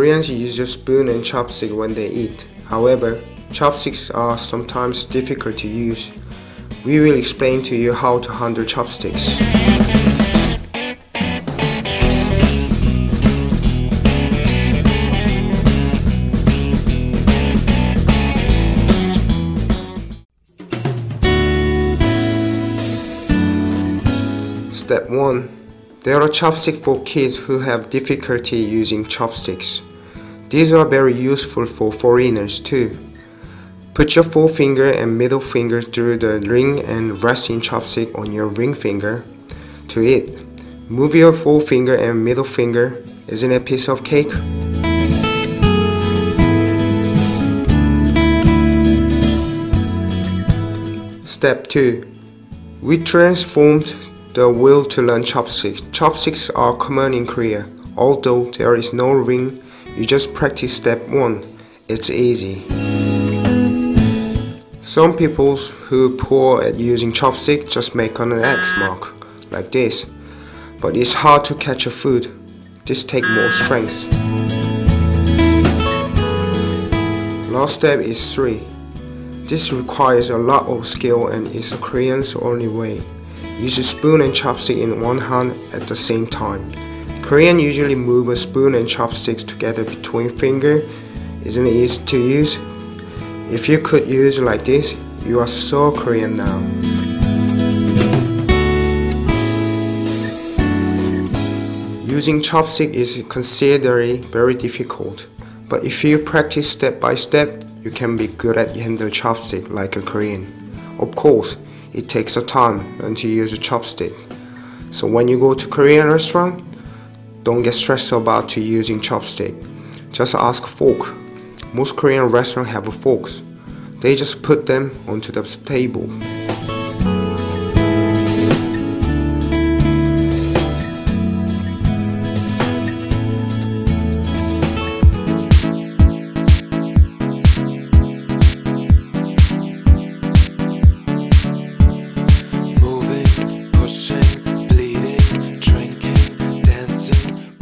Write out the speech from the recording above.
Koreans use a spoon and chopstick when they eat. However, chopsticks are sometimes difficult to use. We will explain to you how to handle chopsticks. Step 1. There are chopsticks for kids who have difficulty using chopsticks. These are very useful for foreigners too. Put your forefinger and middle finger through the ring and resting chopstick on your ring finger to eat. Move your forefinger and middle finger. Isn't a piece of cake? Step 2. We transformed the will to learn chopsticks. Chopsticks are common in Korea. Although there is no ring, you just practice step 1. It's easy. Some people who poor at using chopstick just make an X mark, like this. But it's hard to catch a food. This take more strength. Last step is 3. This requires a lot of skill and is a Korean's only way. Use a spoon and chopstick in one hand at the same time. Korean usually move a spoon and chopsticks together between finger. Isn't it easy to use? If you could use like this, you are so Korean now. Using chopstick is considered very difficult, but if you practice step by step, you can be good at handle chopstick like a Korean. Of course, it takes a time to use a chopstick. So when you go to Korean restaurant, don't get stressed about to using chopstick. Just ask fork. Most Korean restaurants have forks. They just put them onto the table.